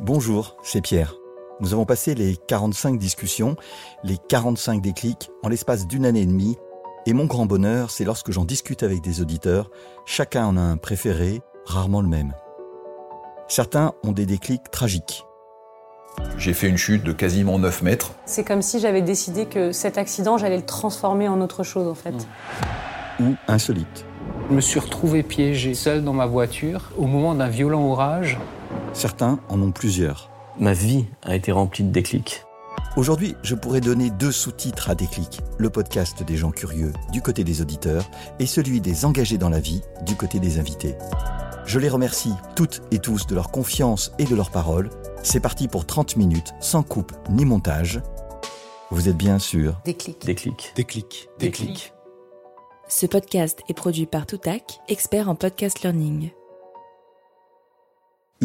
Bonjour, c'est Pierre. Nous avons passé les 45 discussions, les 45 déclics en l'espace d'une année et demie. Et mon grand bonheur, c'est lorsque j'en discute avec des auditeurs, chacun en a un préféré, rarement le même. Certains ont des déclics tragiques. J'ai fait une chute de quasiment 9 mètres. C'est comme si j'avais décidé que cet accident, j'allais le transformer en autre chose en fait. Ou insolites. Je me suis retrouvé piégé seul dans ma voiture au moment d'un violent orage. Certains en ont plusieurs. Ma vie a été remplie de déclics. Aujourd'hui, je pourrais donner deux sous-titres à Déclic, le podcast des gens curieux du côté des auditeurs et celui des engagés dans la vie du côté des invités. Je les remercie toutes et tous de leur confiance et de leur parole. C'est parti pour 30 minutes, sans coupe ni montage. Vous êtes bien sûr Déclic. Déclic. Déclic. Déclic. Ce podcast est produit par Toutac, expert en podcast learning.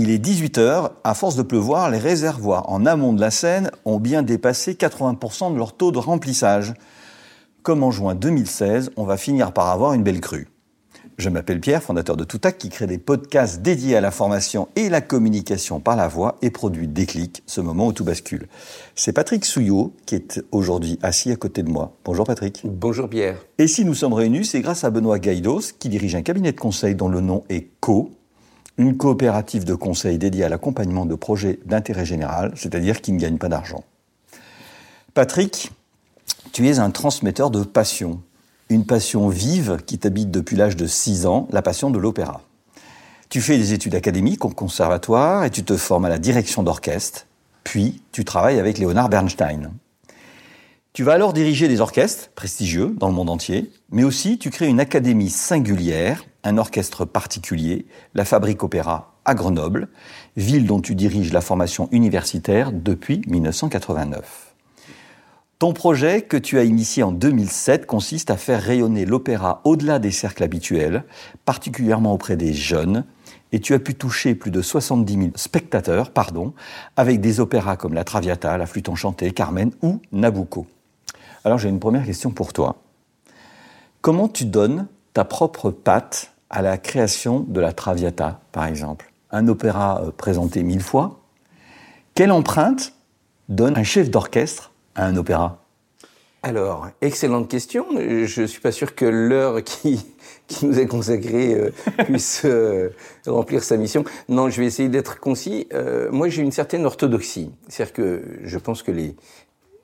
Il est 18h, à force de pleuvoir, les réservoirs en amont de la Seine ont bien dépassé 80% de leur taux de remplissage. Comme en juin 2016, on va finir par avoir une belle crue. Je m'appelle Pierre, fondateur de Toutac, qui crée des podcasts dédiés à la formation et la communication par la voix et produit Déclic, ce moment où tout bascule. C'est Patrick Souillot qui est aujourd'hui assis à côté de moi. Bonjour Patrick. Bonjour Pierre. Et si nous sommes réunis, c'est grâce à Benoît Gaïdos, qui dirige un cabinet de conseil dont le nom est Co, une coopérative de conseil dédiée à l'accompagnement de projets d'intérêt général, c'est-à-dire qui ne gagnent pas d'argent. Patrick, tu es un transmetteur de passion, une passion vive qui t'habite depuis l'âge de 6 ans, la passion de l'opéra. Tu fais des études académiques au conservatoire et tu te formes à la direction d'orchestre, puis tu travailles avec Léonard Bernstein. Tu vas alors diriger des orchestres prestigieux dans le monde entier, mais aussi tu crées une académie singulière, un orchestre particulier, la Fabrique Opéra à Grenoble, ville dont tu diriges la formation universitaire depuis 1989. Ton projet que tu as initié en 2007 consiste à faire rayonner l'opéra au-delà des cercles habituels, particulièrement auprès des jeunes, et tu as pu toucher plus de 70 000 spectateurs, pardon, avec des opéras comme La Traviata, La Flûte enchantée, Carmen ou Nabucco. Alors j'ai une première question pour toi. Comment tu donnes ta propre patte à la création de la Traviata, par exemple Un opéra euh, présenté mille fois. Quelle empreinte donne un chef d'orchestre à un opéra? Alors, excellente question. Je suis pas sûr que l'heure qui, qui nous est consacrée euh, puisse euh, remplir sa mission. Non, je vais essayer d'être concis. Euh, moi, j'ai une certaine orthodoxie. C'est-à-dire que je pense que les,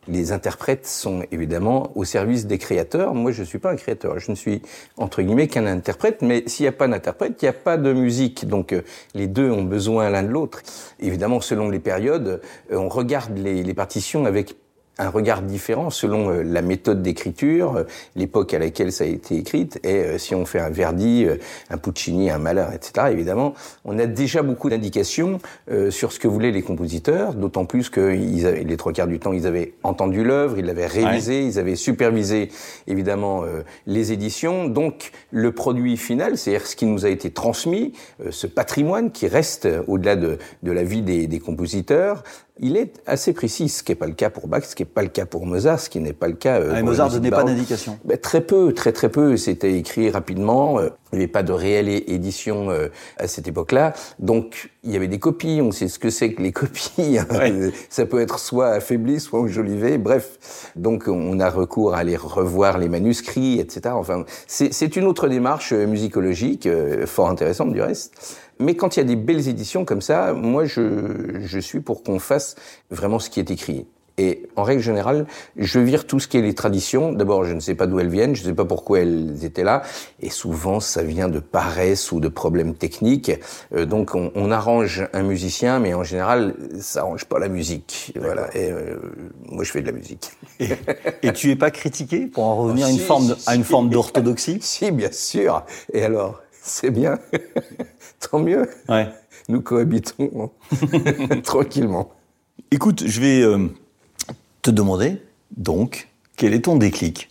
les interprètes sont évidemment au service des créateurs. Moi, je ne suis pas un créateur. Je ne suis, entre guillemets, qu'un interprète. Mais s'il n'y a pas d'interprète, il n'y a pas de musique. Donc, euh, les deux ont besoin l'un de l'autre. Évidemment, selon les périodes, euh, on regarde les, les partitions avec un regard différent selon euh, la méthode d'écriture, euh, l'époque à laquelle ça a été écrite, et euh, si on fait un Verdi, un Puccini, un Mahler, etc., évidemment, on a déjà beaucoup d'indications sur ce que voulaient les compositeurs, d'autant plus que ils avaient- les trois quarts du temps, ils avaient entendu l'œuvre, ils l'avaient révisé, ils avaient supervisé, évidemment, les éditions. Donc, le produit final, c'est-à-dire ce qui nous a été transmis, ce patrimoine qui reste au-delà de, de la vie des, des compositeurs, il est assez précis, ce qui n'est pas le cas pour Bach, ce qui n'est pas le cas pour Mozart, ce qui n'est pas le cas. euh, Ah, et Mozart ne donnait pas d'indication. Ben, très peu, très très peu. C'était écrit rapidement. Euh, Il n'y avait pas de réelle édition euh, à cette époque-là. Donc, il y avait des copies. On sait ce que c'est que les copies. Ouais. Ça peut être soit affaibli, soit enjolivé. Bref. Donc, on a recours à aller revoir les manuscrits, etc. Enfin, c'est une autre démarche euh, musicologique, euh, fort intéressante du reste. Mais quand il y a des belles éditions comme ça, moi, je, je suis pour qu'on fasse vraiment ce qui est écrit. Et en règle générale, je vire tout ce qui est les traditions. D'abord, je ne sais pas d'où elles viennent, je ne sais pas pourquoi elles étaient là. Et souvent, ça vient de paresse ou de problèmes techniques. Euh, donc, on, on arrange un musicien, mais en général, ça arrange pas la musique. Voilà. Et euh, moi, je fais de la musique. Et, et tu es pas critiqué pour en revenir Oh, à une si, forme de- si, à une si. forme d'orthodoxie si, bien sûr. Et alors, c'est bien. Tant mieux. Ouais. Nous cohabitons tranquillement. Écoute, je vais euh, te demander donc quel est ton déclic?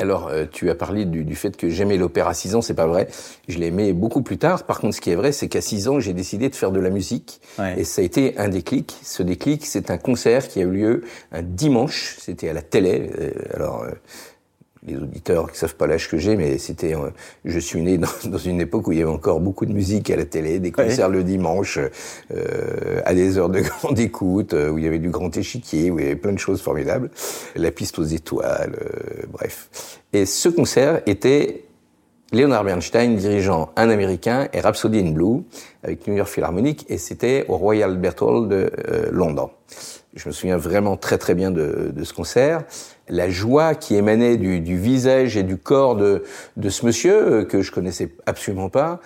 Alors, euh, tu as parlé du, du fait que j'aimais l'opéra à 6 ans, c'est pas vrai. Je l'aimais beaucoup plus tard. Par contre, ce qui est vrai, c'est qu'à 6 ans, j'ai décidé de faire de la musique. Ouais. Et ça a été un déclic. Ce déclic, c'est un concert qui a eu lieu un dimanche. C'était à la télé. Euh, alors, euh, les auditeurs qui savent pas l'âge que j'ai, mais c'était, euh, je suis né dans, dans, une époque où il y avait encore beaucoup de musique à la télé, des concerts le dimanche, euh, à des heures de grande écoute, euh, où il y avait du grand échiquier, où il y avait plein de choses formidables, la piste aux étoiles, euh, bref. Et ce concert était Leonard Bernstein dirigeant un Américain et Rhapsody in Blue avec New York Philharmonic, et c'était au Royal Albert Hall de Londres. Je me souviens vraiment très très bien de, de ce concert. La joie qui émanait du, visage et du corps de, de ce monsieur euh, que je connaissais absolument pas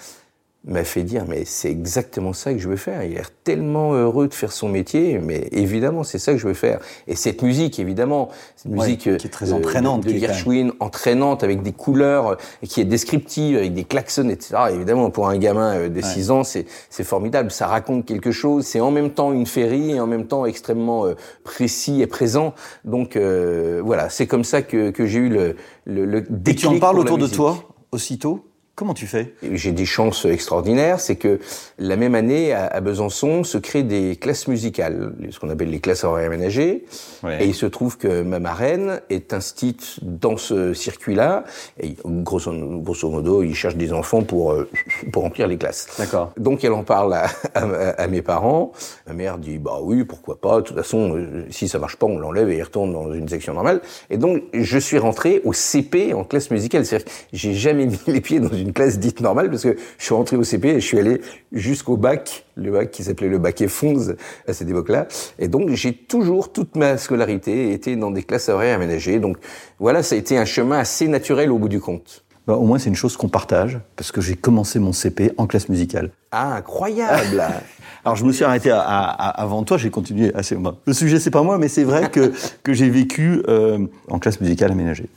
m'a fait dire mais c'est exactement ça que je veux faire. Il a l'air tellement heureux de faire son métier, mais évidemment c'est ça que je veux faire. Et cette musique évidemment, cette ouais, musique qui est très entraînante, de, de Gershwin, entraînante avec des couleurs, qui est descriptive avec des klaxons, etc. Évidemment pour un gamin de 6 ouais. ans c'est c'est formidable. Ça raconte quelque chose. C'est en même temps une féerie et en même temps extrêmement euh, précis et présent. Donc euh, voilà, c'est comme ça que que j'ai eu le le, le Et tu en parles autour de toi aussitôt? Comment tu fais? J'ai des chances extraordinaires, c'est que la même année, à Besançon, se créent des classes musicales, ce qu'on appelle les classes horaires aménagées. Ouais. Et il se trouve que ma marraine est instite dans ce circuit-là. Et grosso, grosso, modo, il cherche des enfants pour, euh, pour remplir les classes. D'accord. Donc elle en parle à, à, à, mes parents. Ma mère dit, bah oui, pourquoi pas. De toute façon, euh, si ça marche pas, on l'enlève et il retourne dans une section normale. Et donc, je suis rentré au CP en classe musicale. C'est-à-dire que j'ai jamais mis les pieds dans une une classe dite normale parce que je suis rentré au CP et je suis allé jusqu'au bac, le bac qui s'appelait le bac Fonds à cette époque-là. Et donc j'ai toujours toute ma scolarité été dans des classes horaires aménagées. Donc voilà, ça a été un chemin assez naturel au bout du compte. Bah, au moins c'est une chose qu'on partage parce que j'ai commencé mon CP en classe musicale. Ah incroyable. Alors je me suis arrêté à, à, avant toi, j'ai continué assez. Bon, le sujet c'est pas moi, mais c'est vrai que que j'ai vécu euh, en classe musicale aménagée.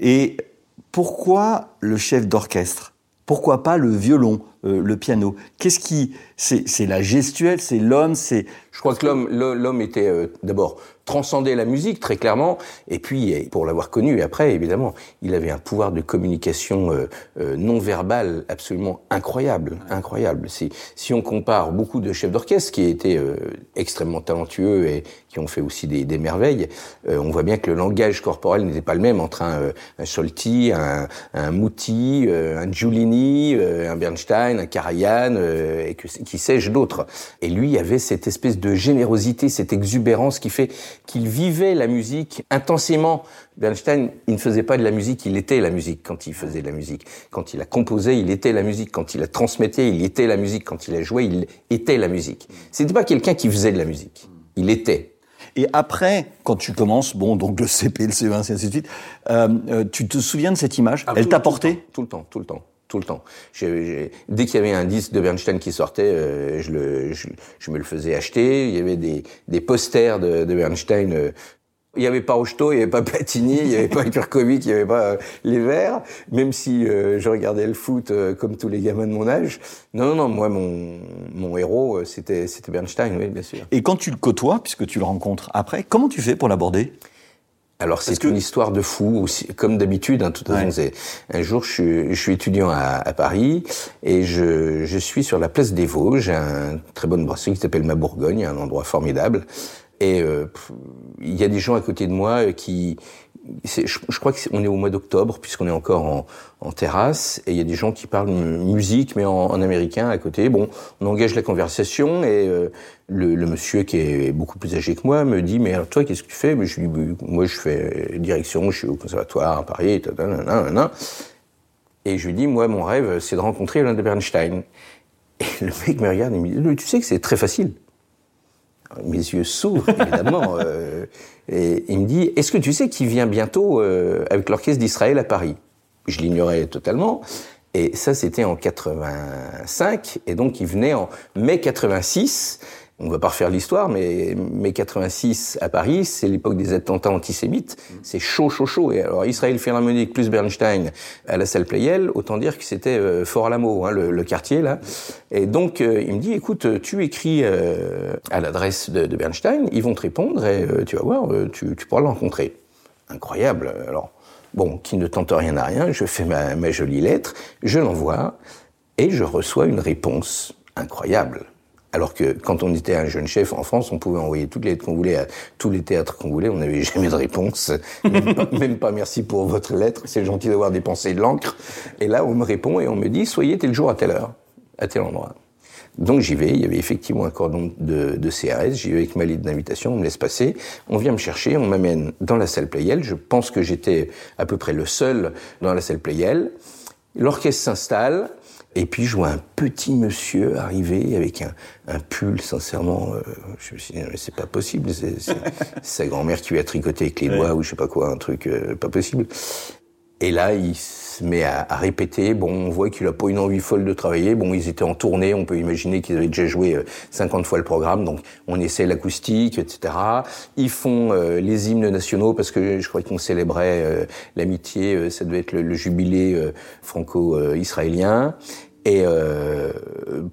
Et pourquoi le chef d'orchestre? Pourquoi pas le violon, euh, le piano? Qu'est-ce qui c'est la gestuelle, c'est l'homme, c'est Je crois que l'homme l'homme était euh, d'abord transcendait la musique très clairement et puis pour l'avoir connu après évidemment, il avait un pouvoir de communication euh, non verbale absolument incroyable, incroyable. Si si on compare beaucoup de chefs d'orchestre qui étaient extrêmement talentueux et qui ont fait aussi des, merveilles, euh, on voit bien que le langage corporel n'était pas le même entre un, un Solti, un, un Muti, un Giulini, un Bernstein, un Karajan et que qui sais-je d'autres. Et lui avait cette espèce de générosité, cette exubérance qui fait qu'il vivait la musique intensément. Bernstein, il ne faisait pas de la musique, il était la musique quand il faisait de la musique. Quand il a composé, il était la musique. Quand il a transmetté, il était la musique. Quand il a joué, il était la musique. C'était pas quelqu'un qui faisait de la musique. Il était. Et après, quand tu commences, bon, donc le CP, le CE1, ainsi de suite, euh, euh, tu te souviens de cette image ah, Elle t'a porté Tout le temps, tout le temps tout le temps. J ai, j ai, dès qu'il y avait un disque de Bernstein qui sortait, euh, je, le, je, je, me le faisais acheter. Il y avait des, des posters de, de Bernstein. Euh, il n'y avait pas Rocheteau, il n'y avait pas Platini, il n'y avait pas Kurkovic, il n'y avait pas euh, les Verts. Même si euh, je regardais le foot euh, comme tous les gamins de mon âge. Non, non, non. Moi, mon, mon héros, c'était c'était Bernstein, oui, bien sûr. Et quand tu le côtoies, puisque tu le rencontres après, comment tu fais pour l'aborder? Alors c'est que... une histoire de fou, aussi, comme d'habitude. Hein, façon, ouais. un jour, je suis, je suis étudiant à, à, Paris et je, je suis sur la place des Vosges, un très bonne brasserie qui s'appelle Ma Bourgogne, un endroit formidable. Et euh, il y a des gens à côté de moi qui, je, crois qu'on est au mois d'octobre puisqu'on est encore en, terrasse et il y a des gens qui parlent musique mais en, américain à côté. Bon, on engage la conversation et euh, le, monsieur qui est beaucoup plus âgé que moi me dit mais toi qu'est-ce que tu fais? Je lui dis moi je fais direction, je suis au conservatoire à Paris, et je lui dis moi mon rêve c'est de rencontrer l'un de Bernstein. Et le mec me regarde et me dit tu sais que c'est très facile mes yeux s'ouvrent, évidemment. euh, et il me dit, est-ce que tu sais qu'il vient bientôt euh, avec l'orchestre d'Israël à Paris? Je l'ignorais totalement. Et ça, c'était en 85. Et donc, il venait en mai 86 on va pas refaire l'histoire, mais mai 86 à Paris, c'est l'époque des attentats antisémites. C'est chaud, chaud, chaud. Et alors Israël Philharmonic plus Bernstein à la salle Playel, autant dire que c'était euh, fort à la mot, hein, le, le, quartier là. Et donc euh, il me dit, écoute, tu écris euh, à l'adresse de, de, Bernstein, ils vont te répondre et euh, tu vas voir, euh, tu, tu pourras le rencontrer. Incroyable. Alors bon, qui ne tente rien à rien, je fais ma, ma jolie lettre, je l'envoie et je reçois une réponse incroyable Alors que quand on était un jeune chef en France, on pouvait envoyer toutes les lettres qu'on voulait à tous les théâtres qu'on voulait, on n'avait jamais de réponse, même pas, même pas merci pour votre lettre, c'est gentil d'avoir dépensé de l'encre. Et là, on me répond et on me dit, soyez tel jour à telle heure, à tel endroit. Donc j'y vais, il y avait effectivement un cordon de, de CRS, j'y vais avec ma lettre d'invitation, on me laisse passer, on vient me chercher, on m'amène dans la salle Playel, je pense que j'étais à peu près le seul dans la salle Playel. L'orchestre s'installe, et puis je vois un petit monsieur arriver avec un, un pull, sincèrement, euh, je me suis dit, c'est pas possible, c'est sa grand-mère qui lui a tricoté avec les doigts ou je sais pas quoi, un truc euh, pas possible. Et là, il se met à, à répéter. Bon, on voit qu'il a pas une envie folle de travailler. Bon, ils étaient en tournée. On peut imaginer qu'ils avaient déjà joué euh, 50 fois le programme. Donc, on essaie l'acoustique, etc. Ils font euh, les hymnes nationaux parce que je crois qu'on célébrait euh, l'amitié. euh, ça devait être le, le jubilé euh, franco-israélien. Et euh,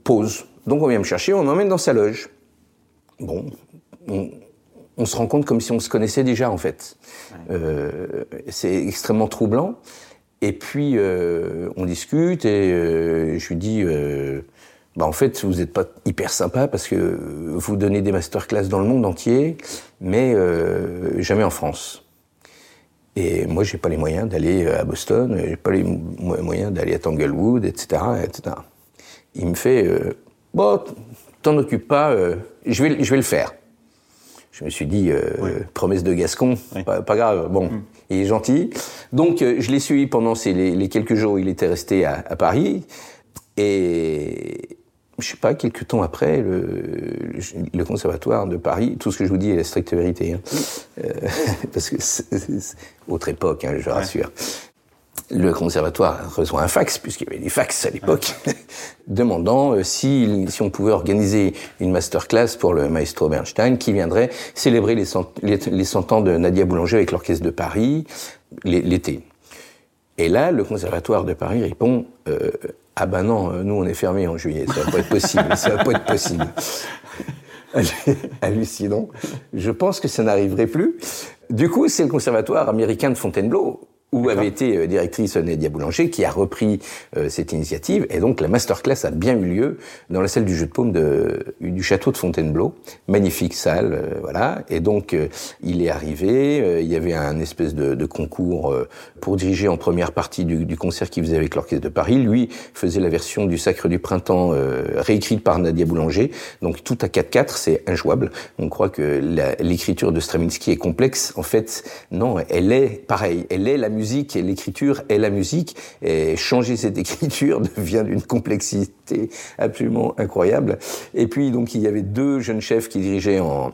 pause. Donc, on vient me chercher. On m'emmène dans sa loge. Bon, on, on se rend compte comme si on se connaissait déjà en fait. Euh, c'est extrêmement troublant. Et puis euh, on discute et euh, je lui dis, bah en fait vous n'êtes pas hyper sympa parce que vous donnez des masterclass dans le monde entier, mais jamais en France. Et moi j'ai pas les moyens d'aller à Boston, j'ai pas les mo- moyens d'aller à Tanglewood, etc., etc. Il me fait, euh, bon, t'en occupe pas, euh, je vais, le- je vais le faire. Je me suis dit, euh, promesse de Gascon, pas, pas grave, bon, il est gentil. Donc, euh, je l'ai suivi pendant ces, les, les quelques jours où il était resté à, à Paris. Et je sais pas, quelques temps après, le, le conservatoire de Paris, tout ce que je vous dis est la stricte vérité, hein. Euh, parce que c'est autre époque, hein, je rassure. Le conservatoire reçoit un fax, puisqu'il y avait des fax à l'époque, demandant euh, si, si on pouvait organiser une masterclass pour le maestro Bernstein qui viendrait célébrer les cent, les, les 100 ans de Nadia Boulanger avec l'orchestre de Paris l'é- l'été. Et là, le conservatoire de Paris répond euh, Ah ben non, euh, nous on est fermé en juillet, ça va pas être possible, ça va pas être possible. Hallucinant. Je pense que ça n'arriverait plus. Du coup, c'est le conservatoire américain de Fontainebleau où avait été euh, directrice Nadia Boulanger, qui a repris euh, cette initiative. Et donc, la masterclass a bien eu lieu dans la salle du jeu de paume de, du château de Fontainebleau. Magnifique salle, euh, voilà. Et donc, euh, il est arrivé, euh, il y avait un espèce de, de concours euh, pour diriger en première partie du, du concert qu'il faisait avec l'Orchestre de Paris. Lui faisait la version du Sacre du Printemps euh, réécrite par Nadia Boulanger. Donc, tout à 4-4, c'est injouable. On croit que l'écriture de Stravinsky est complexe. En fait, non, elle est pareil. Elle est la musique et l'écriture est la musique. Et changer cette écriture devient d'une complexité absolument incroyable. Et puis, donc, il y avait deux jeunes chefs qui dirigeaient en,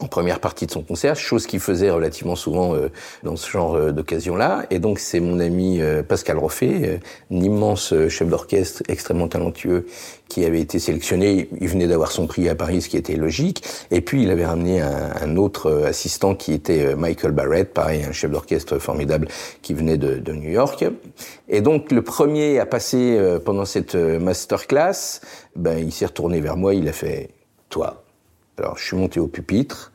en première partie de son concert, chose qu'il faisait relativement souvent euh, dans ce genre euh, d'occasion-là. Et donc c'est mon ami euh, Pascal Roffet, euh, un immense euh, chef d'orchestre extrêmement talentueux, qui avait été sélectionné. Il venait d'avoir son prix à Paris, ce qui était logique. Et puis il avait ramené un, un autre assistant qui était Michael Barrett, pareil, un chef d'orchestre formidable qui venait de, de New York. Et donc le premier à passer pendant cette masterclass, ben il s'est retourné vers moi, il a fait toi. Alors, je suis monté au pupitre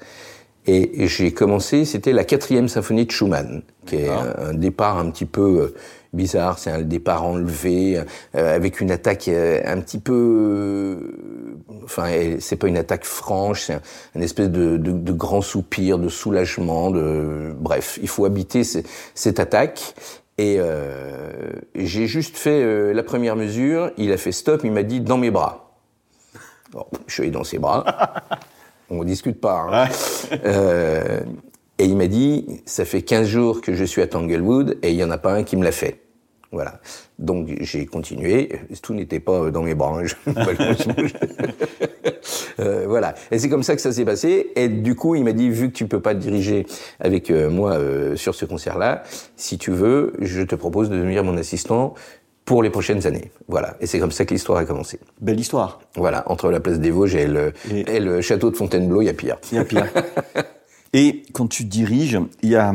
et j'ai commencé, c'était la quatrième symphonie de Schumann, qui est un, un départ un petit peu euh, bizarre, c'est un départ enlevé, euh, avec une attaque euh, un petit peu... euh, Enfin, c'est pas une attaque franche, c'est un, un espèce de, de, de grand soupir, de soulagement, de... Bref, il faut habiter ce- cette attaque. Et j'ai juste fait la première mesure, il a fait stop, il m'a dit « dans mes bras ». Bon, je suis allé dans ses bras. On discute pas. hein. Euh, et il m'a dit, ça fait 15 jours que je suis à Tanglewood et il y en a pas un qui me l'a fait. Voilà. Donc j'ai continué. Tout n'était pas dans mes bras. hein. Euh, voilà. Et c'est comme ça que ça s'est passé. Et du coup, il m'a dit, vu que tu peux pas te diriger avec euh, moi euh, sur ce concert-là, si tu veux, je te propose de devenir mon assistant pour les prochaines années. Voilà. Et c'est comme ça que l'histoire a commencé. Belle histoire. Voilà, entre la place des Vosges et le, Et- et le château de Fontainebleau, il y a pire. Il y a pire. Et quand tu diriges, il y a,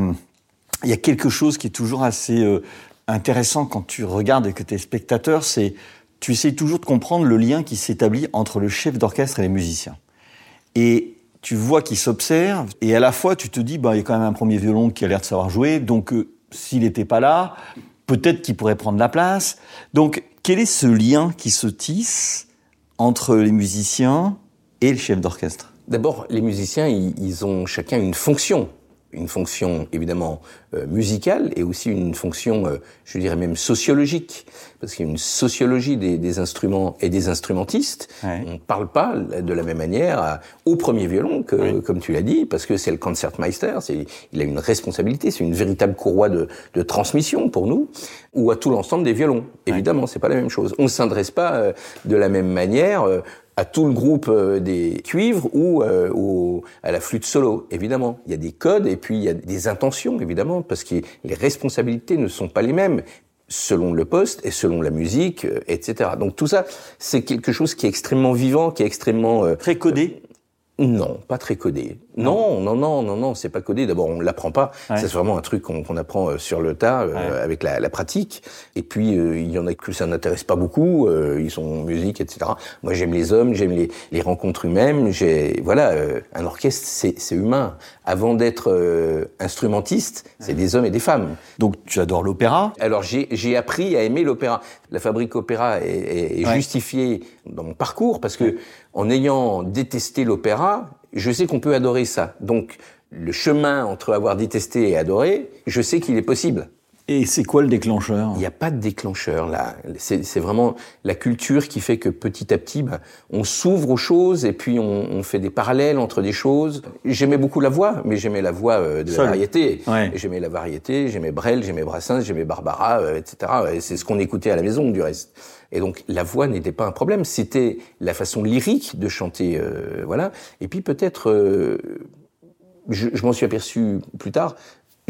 il y a quelque chose qui est toujours assez euh, intéressant quand tu regardes et que tu es spectateur, c'est tu essayes toujours de comprendre le lien qui s'établit entre le chef d'orchestre et les musiciens. Et tu vois qu'ils s'observent, et à la fois tu te dis, bah, il y a quand même un premier violon qui a l'air de savoir jouer, donc euh, s'il n'était pas là, peut-être qu'il pourrait prendre la place. Donc quel est ce lien qui se tisse entre les musiciens et le chef d'orchestre? D'abord, les musiciens, ils, ils ont chacun une fonction une fonction évidemment euh, musicale et aussi une fonction, euh, je dirais même sociologique, parce qu'il y a une sociologie des, des instruments et des instrumentistes. Ouais. On ne parle pas de la même manière à- au premier violon, que, comme tu l'as dit, parce que c'est le concertmeister, c'est, il a une responsabilité, c'est une véritable courroie de, de transmission pour nous, ou à tout l'ensemble des violons. Évidemment, c'est pas la même chose. On ne s'adresse pas euh, de la même manière. Euh, à tout le groupe euh, des cuivres ou euh, au- à la flûte solo, évidemment. Il y a des codes et puis il y a des intentions, évidemment, parce que les responsabilités ne sont pas les mêmes selon le poste et selon la musique, euh, etc. Donc tout ça, c'est quelque chose qui est extrêmement vivant, qui est extrêmement... euh, Très codé non, pas très codé. Non, non, non, non, non, c'est pas codé. D'abord, on l'apprend pas. Ouais. C'est vraiment un truc qu'on apprend euh, sur le tas euh, Ouais. avec la, la pratique. Et puis, euh, il y en a que ça n'intéresse pas beaucoup. euh, ils sont musique, etc. Moi, j'aime les hommes, j'aime les, les rencontres humaines. J'ai voilà, un orchestre, c'est humain. Avant d'être instrumentiste, c'est des hommes et des femmes. Donc tu adores l'opéra? Alors j'ai appris à aimer l'opéra. La fabrique opéra est, justifiée dans mon parcours parce que en ayant détesté l'opéra, je sais qu'on peut adorer ça. Donc le chemin entre avoir détesté et adoré, je sais qu'il est possible. Et c'est quoi le déclencheur? Il n'y a pas de déclencheur là. C'est vraiment la culture qui fait que petit à petit, ben, on s'ouvre aux choses et puis on, on fait des parallèles entre des choses. J'aimais beaucoup la voix, mais j'aimais la voix euh, de la variété. Ouais. J'aimais la variété, j'aimais Brel, j'aimais Brassens, j'aimais Barbara, euh, etc. Et c'est ce qu'on écoutait à la maison du reste. Et donc la voix n'était pas un problème, c'était la façon lyrique de chanter, euh, voilà. Et puis peut-être, euh, je, je m'en suis aperçu plus tard.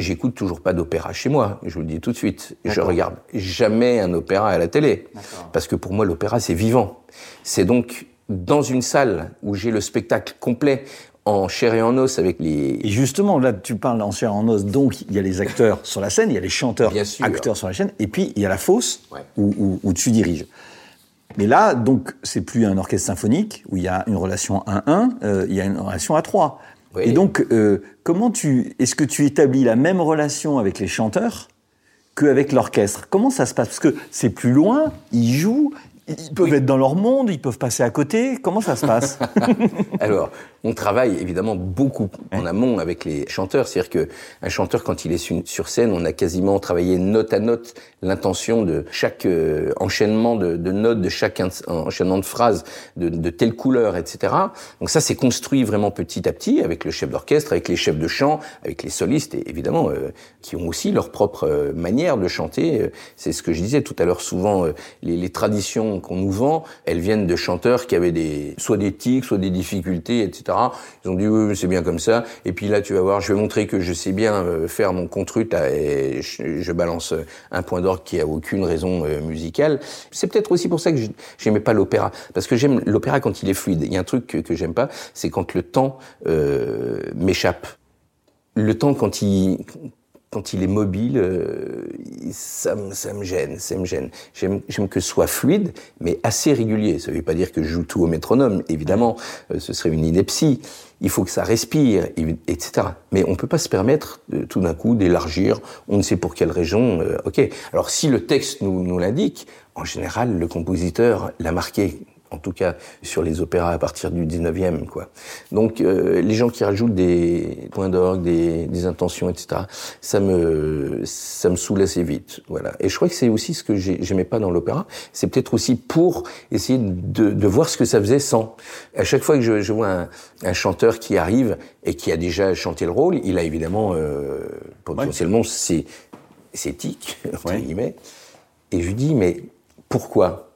J'écoute toujours pas d'opéra chez moi, je vous le dis tout de suite. Je regarde jamais un opéra à la télé. Parce que pour moi, l'opéra, c'est vivant. C'est donc dans une salle où j'ai le spectacle complet en chair et en os avec les, Et justement, là, tu parles en chair et en os, donc il y a les acteurs sur la scène, il y a les chanteurs, Bien sûr. acteurs sur la scène, et puis il y a la fosse Ouais. où, où- où tu diriges. Mais là, donc, c'est plus un orchestre symphonique où il y a une relation 1-1, euh, il y a une relation à 3. Et donc, euh, comment tu, est-ce que tu établis la même relation avec les chanteurs qu'avec l'orchestre? Comment ça se passe? Parce que c'est plus loin, ils jouent, ils peuvent être dans leur monde, ils peuvent passer à côté. Comment ça se passe? Alors, on travaille évidemment beaucoup en amont avec les chanteurs. C'est-à-dire que un chanteur, quand il est su- sur scène, on a quasiment travaillé note à note l'intention de chaque euh, enchaînement de, de notes, de chaque enchaînement de phrases, de, de telle couleur, etc. Donc ça, c'est construit vraiment petit à petit avec le chef d'orchestre, avec les chefs de chant, avec les solistes, et évidemment, euh, qui ont aussi leur propre euh, manière de chanter. C'est ce que je disais tout à l'heure. Souvent, les, les traditions qu'on nous vend, elles viennent de chanteurs qui avaient des, soit des tics, soit des difficultés, etc. Ils ont dit oui, c'est bien comme ça. Et puis là, tu vas voir, je vais montrer que je sais bien euh, faire mon contrut et je, balance euh, un point d'orgue qui a aucune raison euh, musicale. C'est peut-être aussi pour ça que j'aimais pas l'opéra, parce que j'aime l'opéra quand il est fluide. Il y a un truc que, que j'aime pas, c'est quand le temps euh, m'échappe. Le temps quand il quand il est mobile, euh, ça, me- ça me gêne, ça me gêne. J'aime que ce soit fluide, mais assez régulier. Ça ne veut pas dire que je joue tout au métronome, évidemment, euh, ce serait une ineptie. Il faut que ça respire, et- etc. Mais on peut pas se permettre euh, tout d'un coup d'élargir, on ne sait pour quelle région. ok. Alors si le texte nous, nous l'indique, en général, le compositeur l'a marqué en tout cas sur les opéras à partir du 19e. Quoi. Donc euh, les gens qui rajoutent des points d'orgue, des, des intentions, etc., ça me, ça me saoule assez vite. Voilà. Et je crois que c'est aussi ce que j'ai- j'aimais pas dans l'opéra, c'est peut-être aussi pour essayer de, de voir ce que ça faisait sans. À chaque fois que je, je vois un, un chanteur qui arrive et qui a déjà chanté le rôle, il a évidemment euh, potentiellement ses, ses tics, entre Ouais. guillemets, et je lui dis, mais pourquoi?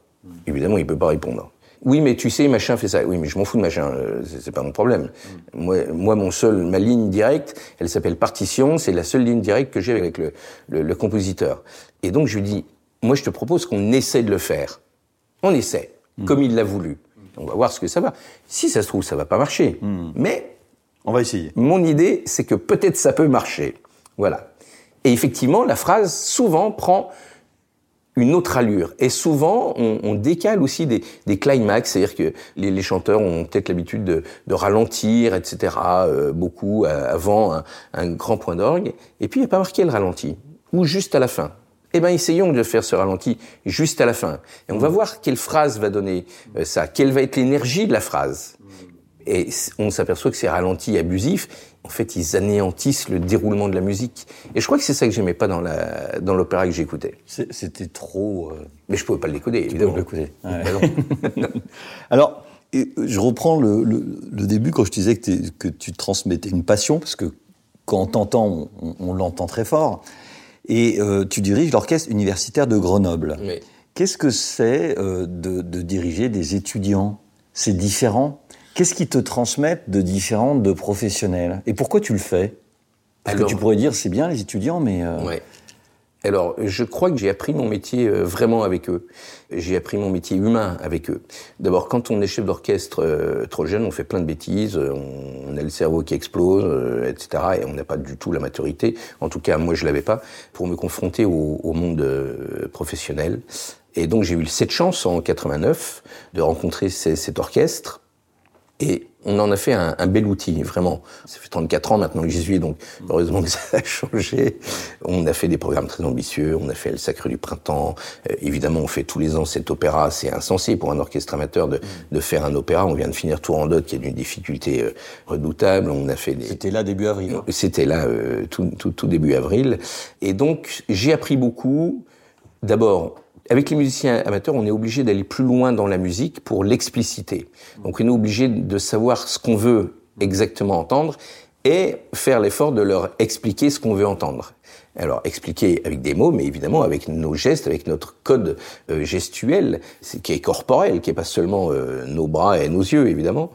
Évidemment, il peut pas répondre. Oui, mais tu sais, machin fait ça. Oui, mais je m'en fous de machin. euh, C'est pas mon problème. Moi, moi, mon seul, ma ligne directe, elle s'appelle partition. C'est la seule ligne directe que j'ai avec le, le, le compositeur. Et donc, je lui dis, moi, je te propose qu'on essaie de le faire. On essaie, comme il l'a voulu. On va voir ce que ça va. Si ça se trouve, ça va pas marcher. Mais On va essayer. mon idée, c'est que peut-être ça peut marcher. Voilà. Et effectivement, la phrase souvent prend une autre allure. Et souvent, on, on décale aussi des, des climax, c'est-à-dire que les, les chanteurs ont peut-être l'habitude de, de ralentir, etc., euh, beaucoup euh, avant un, un grand point d'orgue. Et puis, il n'y a pas marqué le ralenti, ou juste à la fin. Eh ben, essayons de faire ce ralenti juste à la fin. Et on va voir quelle phrase va donner euh, ça, quelle va être l'énergie de la phrase. Et on s'aperçoit que ces ralentis abusifs, en fait, ils anéantissent le déroulement de la musique. Et je crois que c'est ça que j'aimais pas dans la dans l'opéra que j'écoutais. C'était trop. euh, Mais je pouvais pas le décoder, évidemment. le décoder, ouais. Bah. Alors, je reprends le, le- le début quand je te disais que, que tu transmettais une passion, parce que quand on t'entend, on, on l'entend très fort. Et euh, tu diriges l'orchestre universitaire de Grenoble. Mais Qu'est-ce que c'est euh, de, de diriger des étudiants? C'est différent? Qu'est-ce qui te transmettent de différent de professionnels Et pourquoi tu le fais? Parce Alors- que tu pourrais dire c'est bien les étudiants, mais euh, Ouais. Alors, je crois que j'ai appris mon métier euh, vraiment avec eux. J'ai appris mon métier humain avec eux. D'abord, quand on est chef d'orchestre euh, trop jeune, on fait plein de bêtises, euh, on, on a le cerveau qui explose, euh, etc. Et on n'a pas du tout la maturité. En tout cas, moi, je l'avais pas pour me confronter au, au monde euh, professionnel. Et donc, j'ai eu cette chance en 89 de rencontrer ces- cet orchestre. Et on en a fait un, un bel outil, vraiment. Ça fait 34 ans maintenant que j'y suis, donc heureusement que ça a changé. On a fait des programmes très ambitieux, on a fait le Sacre du Printemps. Euh, évidemment, on fait tous les ans cet opéra. C'est insensé pour un orchestre amateur de, de faire un opéra. On vient de finir Tourandot, qui est d'une difficulté euh, redoutable. On a fait des, c'était là début avril. hein. c'était là euh, tout, tout, tout début avril. Et donc, j'ai appris beaucoup. D'abord, avec les musiciens amateurs, on est obligé d'aller plus loin dans la musique pour l'expliciter. Donc, on est obligé de savoir ce qu'on veut exactement entendre et faire l'effort de leur expliquer ce qu'on veut entendre. Alors, expliquer avec des mots, mais évidemment avec nos gestes, avec notre code euh, gestuel, qui est corporel, qui est pas seulement euh, nos bras et nos yeux, évidemment.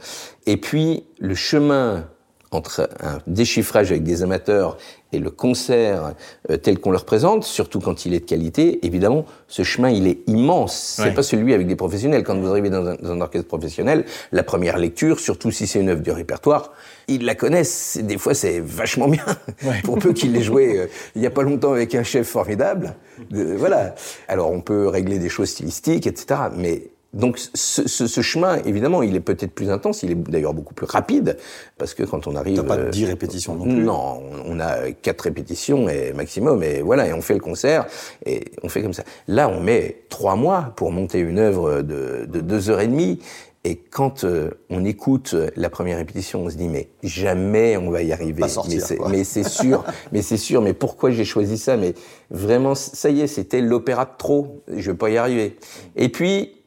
Et puis, le chemin entre un déchiffrage avec des amateurs et le concert euh, tel qu'on le représente, surtout quand il est de qualité, évidemment, ce chemin, il est immense. C'est Ouais. pas celui avec des professionnels. Quand vous arrivez dans un, dans un orchestre professionnel, la première lecture, surtout si c'est une œuvre du répertoire, ils la connaissent. Des fois, c'est vachement bien. Pour peu qu'ils l'aient joué euh, il y a pas longtemps avec un chef formidable. de- voilà. Alors, on peut régler des choses stylistiques, etc. Mais donc ce, ce, ce chemin, évidemment, il est peut-être plus intense, il est d'ailleurs beaucoup plus rapide, parce que quand on arrive... T'as pas euh, 10 répétitions non plus. Non, on a quatre répétitions et maximum, et voilà, et on fait le concert, et on fait comme ça. Là, on met trois mois pour monter une œuvre de, de deux heures et demie, et quand euh, on écoute la première répétition, on se dit mais jamais on va y arriver. Pas sortir, mais c'est sûr, mais c'est sûr. Mais pourquoi j'ai choisi ça? Mais vraiment, ça y est, c'était l'opéra de trop. Je vais pas y arriver. Et puis,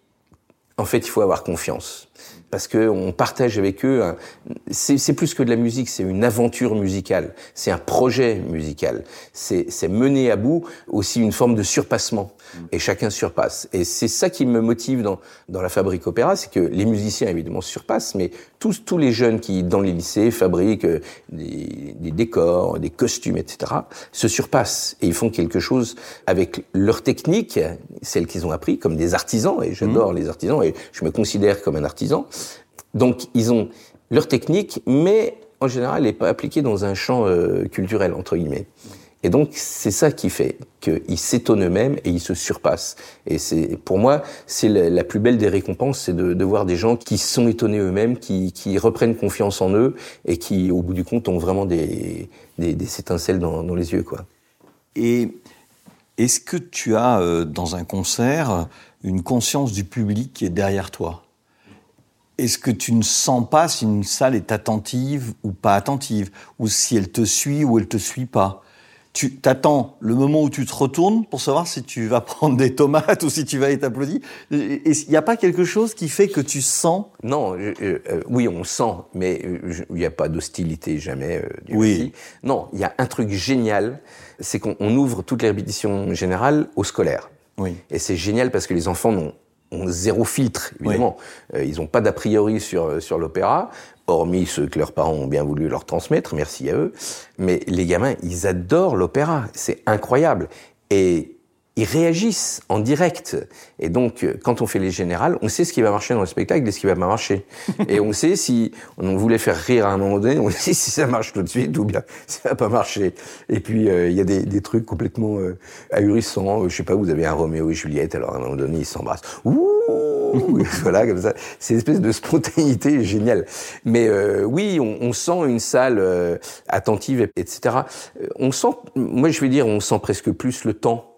en fait, il faut avoir confiance. Parce que on partage avec eux, c'est plus que de la musique, c'est une aventure musicale, c'est un projet musical, c'est c'est mener à bout aussi une forme de surpassement, et chacun surpasse. Et c'est ça qui me motive dans dans la fabrique opéra, c'est que les musiciens évidemment surpassent, mais tous tous les jeunes qui dans les lycées fabriquent des, des décors, des costumes, etc., se surpassent et ils font quelque chose avec leur technique, celle qu'ils ont appris comme des artisans, et j'adore les artisans et je me considère comme un artisan. Donc ils ont leur technique, mais en général, elle n'est pas appliquée dans un champ euh, culturel entre guillemets. Et donc c'est ça qui fait qu'ils s'étonnent eux-mêmes et ils se surpassent. Et c'est pour moi c'est la, plus belle des récompenses, c'est de, voir des gens qui sont étonnés eux-mêmes, qui, qui reprennent confiance en eux et qui au bout du compte ont vraiment des, des, étincelles dans, les yeux quoi. Et est-ce que tu as euh, dans un concert une conscience du public qui est derrière toi? Est-ce que tu ne sens pas si une salle est attentive ou pas attentive, ou si elle te suit ou elle te suit pas? Tu t'attends le moment où tu te retournes pour savoir si tu vas prendre des tomates ou si tu vas être applaudi. Il n'y a pas quelque chose qui fait que tu sens Non, je- euh, euh, oui, on sent, mais euh, il n'y a pas d'hostilité jamais. euh, Oui. Non, il y a un truc génial, c'est qu'on on ouvre toutes les répétitions générales aux scolaires. Oui. Et c'est génial parce que les enfants n'ont ont zéro filtre, évidemment. Euh, ils n'ont pas d'a priori sur, euh, sur l'opéra, hormis ceux que leurs parents ont bien voulu leur transmettre, merci à eux. Mais les gamins, ils adorent l'opéra, c'est incroyable. Et ils réagissent en direct. Et donc, euh, quand on fait les générales, on sait ce qui va marcher dans le spectacle et ce qui va pas marcher. et on sait si on voulait faire rire à un moment donné, on sait si ça marche tout de suite ou bien ça va pas marcher. Et puis, euh, il y a des, des trucs complètement euh, ahurissants. Euh, Je sais pas, vous avez un Roméo et Juliette, alors à un moment donné, ils s'embrassent. Ouh voilà, comme ça. C'est une espèce de spontanéité géniale. Mais euh, oui, on, on sent une salle attentive, etc. On sent, moi je vais dire, on sent presque plus le temps.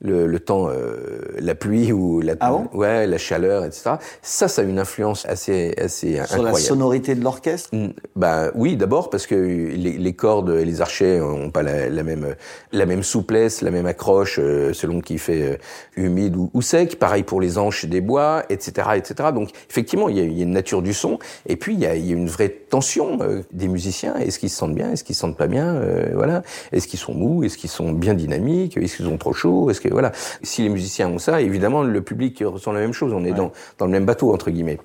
Le, le temps, euh, la pluie ou la, Ah bon? ouais, la chaleur, etc. Ça, ça a une influence assez, assez Sur incroyable. la sonorité de l'orchestre? Mm, Bah oui, d'abord parce que les, les cordes et les archets ont pas la, la même la même souplesse, la même accroche euh, selon qu'il fait euh, humide ou, ou sec. Pareil pour les anches des bois, etc., etc. Donc effectivement, il y a, il y a une nature du son et puis il y a, il y a une vraie tension euh, des musiciens. Est-ce qu'ils se sentent bien? Est-ce qu'ils se sentent pas bien? Euh, Voilà. Est-ce qu'ils sont mous? Est-ce qu'ils sont bien dynamiques? Est-ce qu'ils ont trop chaud? Est-ce que voilà Si les musiciens ont ça, évidemment, le public ressent la même chose. On est dans dans le même bateau entre guillemets.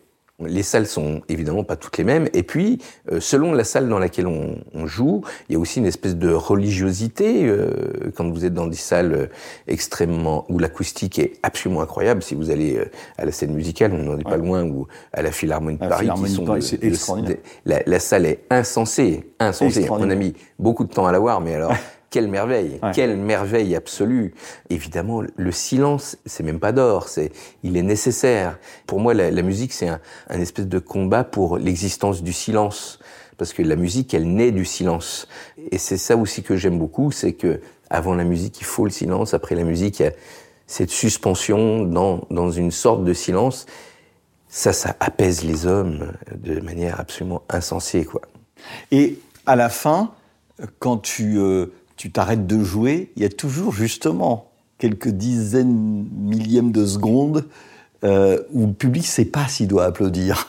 Les salles sont évidemment pas toutes les mêmes. Et puis, euh, selon la salle dans laquelle on, on joue, il y a aussi une espèce de religiosité. euh, quand vous êtes dans des salles euh, extrêmement où l'acoustique est absolument incroyable, si vous allez à la scène musicale, on n'en est pas loin, ou à la Philharmonie de Paris, Philharmonie qui sont Paris, de- de- la, la salle est insensée, insensée. On a mis beaucoup de temps à la voir, mais alors. Quelle merveille, Ouais. quelle merveille absolue. Évidemment, le silence, c'est même pas d'or, c'est, il est nécessaire. Pour moi, la, la musique, c'est un, un espèce de combat pour l'existence du silence. Parce que la musique, elle naît du silence. Et c'est ça aussi que j'aime beaucoup, c'est que avant la musique, il faut le silence. Après la musique, il y a cette suspension dans, dans une sorte de silence. Ça, ça apaise les hommes de manière absolument insensée, quoi. Et à la fin, quand tu euh, tu t'arrêtes de jouer, il y a toujours justement quelques dizaines, millièmes de secondes euh, où le public ne sait pas s'il doit applaudir.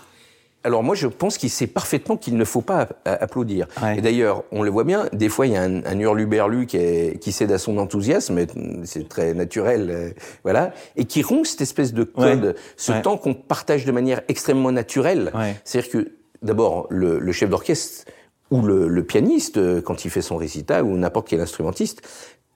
Alors moi, je pense qu'il sait parfaitement qu'il ne faut pas app- applaudir. Ouais. Et d'ailleurs, on le voit bien, des fois, il y a un, un hurluberlu qui, est- qui cède à son enthousiasme, c'est très naturel, euh, voilà, et qui rompt cette espèce de code, Ouais. ce Ouais. temps qu'on partage de manière extrêmement naturelle. C'est-à-dire que, d'abord, le, le chef d'orchestre ou le, le pianiste, euh, quand il fait son récital, ou n'importe quel instrumentiste,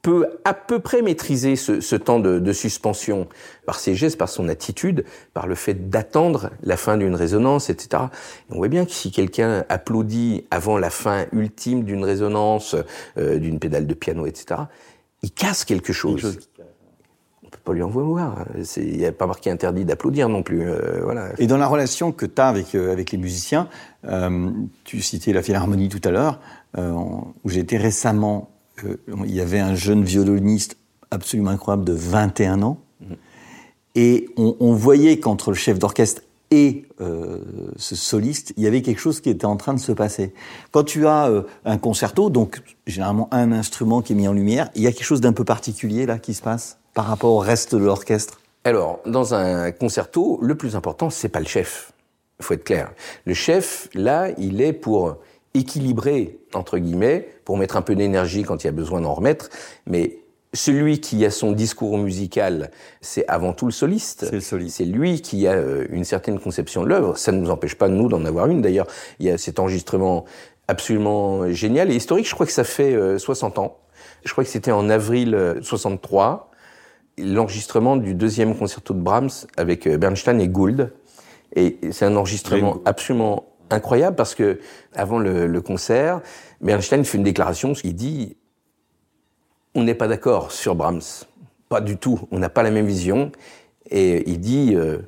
peut à peu près maîtriser ce, ce temps de, de suspension par ses gestes, par son attitude, par le fait d'attendre la fin d'une résonance, etc. Et on voit bien que si quelqu'un applaudit avant la fin ultime d'une résonance, euh, d'une pédale de piano, etc., il casse quelque chose. chose Pas lui en vouloir. Il n'y a pas marqué interdit d'applaudir non plus. euh, voilà. Et dans la relation que tu as avec, euh, avec les musiciens, euh, tu citais la Philharmonie tout à l'heure, où j'ai été récemment, il y avait un jeune violoniste absolument incroyable de 21 ans, et on, on voyait qu'entre le chef d'orchestre et euh, ce soliste, il y avait quelque chose qui était en train de se passer. Quand tu as euh, un concerto, donc généralement un instrument qui est mis en lumière, il y a quelque chose d'un peu particulier là qui se passe par rapport au reste de l'orchestre? Alors, dans un concerto, le plus important, c'est pas le chef. Il faut être clair. Le chef, là, il est pour équilibrer, entre guillemets, pour mettre un peu d'énergie quand il y a besoin d'en remettre. Mais celui qui a son discours musical, c'est avant tout le soliste. C'est le soliste. C'est lui qui a euh, une certaine conception de l'œuvre. Ça ne nous empêche pas, nous, d'en avoir une. D'ailleurs, il y a cet enregistrement absolument génial et historique. Je crois que ça fait euh, 60 ans. Je crois que c'était en avril euh, 63 l'enregistrement du deuxième concerto de Brahms avec euh, Bernstein et Gould. Et c'est un enregistrement absolument incroyable parce que avant le, le concert, Bernstein fait une déclaration, il dit on n'est pas d'accord sur Brahms, pas du tout, on n'a pas la même vision. Et il dit euh,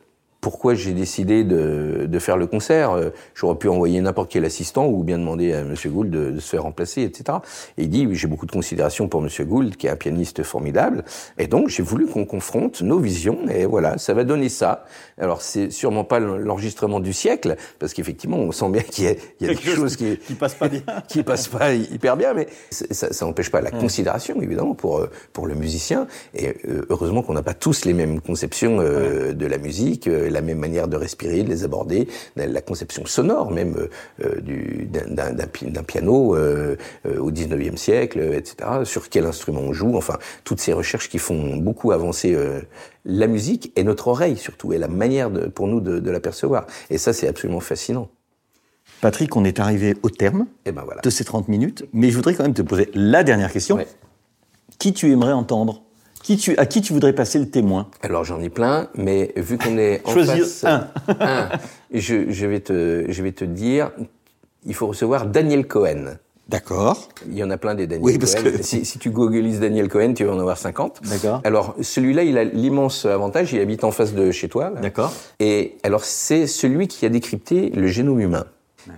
pourquoi j'ai décidé de, de faire le concert. Euh, J'aurais pu envoyer n'importe quel assistant ou bien demander à M. Gould de, de se faire remplacer, etc. Et il dit, oui, j'ai beaucoup de considération pour M. Gould, qui est un pianiste formidable. Et donc, j'ai voulu qu'on confronte nos visions. Et voilà, ça va donner ça. Alors, c'est sûrement pas l'enregistrement du siècle, parce qu'effectivement, on sent bien qu'il y a, il y a quelque chose qui, qui passe pas bien. qui passe pas hyper bien, mais ça, n'empêche pas la considération, évidemment, pour, euh, pour le musicien. Et euh, heureusement qu'on n'a pas tous les mêmes conceptions euh, de la musique, la même manière de respirer, de les aborder, la, conception sonore même euh, du- d'un- d'un d'un pi- d'un piano euh, euh, au 19e siècle, euh, etc. Sur quel instrument on joue, enfin, toutes ces recherches qui font beaucoup avancer la musique et notre oreille surtout, et la manière de, pour nous de, de l'apercevoir. Et ça, c'est absolument fascinant. Patrick, on est arrivé au terme Et ben voilà. de ces 30 minutes, mais je voudrais quand même te poser la dernière question. Ouais. Qui tu aimerais entendre? Qui tu, À qui tu voudrais passer le témoin? Alors j'en ai plein, mais vu qu'on est en Choisir face, un. un, je, je vais te, je vais te dire, il faut recevoir Daniel Cohen. D'accord. Il y en a plein des Daniel Oui, parce Cohen. que- Si, si tu googlises Daniel Cohen, tu vas en avoir 50. D'accord. Alors celui-là, il a l'immense avantage, il habite en face de chez toi. D'accord. Et alors c'est celui qui a décrypté le génome humain.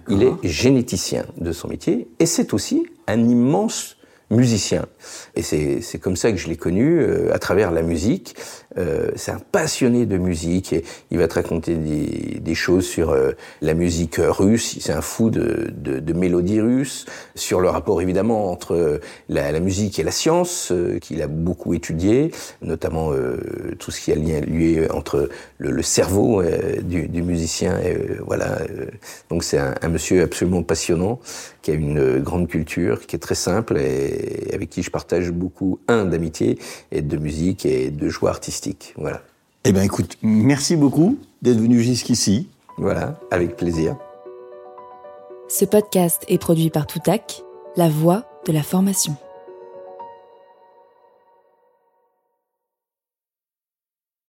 Il est généticien de son métier et c'est aussi un immense musicien. Et c'est comme ça que je l'ai connu, euh, à travers la musique. Euh, c'est un passionné de musique et il va te raconter des, des choses sur euh, la musique russe. C'est un fou de, de, de mélodies russes, sur le rapport évidemment entre la, la musique et la science, qu'il a beaucoup étudié, notamment tout ce qui a lien lié entre le, le cerveau du, du, musicien. Et, voilà. Donc c'est un, un monsieur absolument passionnant qui a une grande culture, qui est très simple et avec qui je partage beaucoup, un, d'amitié et de musique et de joie artistique. Voilà. Eh bien écoute, merci beaucoup d'être venu jusqu'ici. Voilà, avec plaisir. Ce podcast est produit par Toutac, la voix de la formation.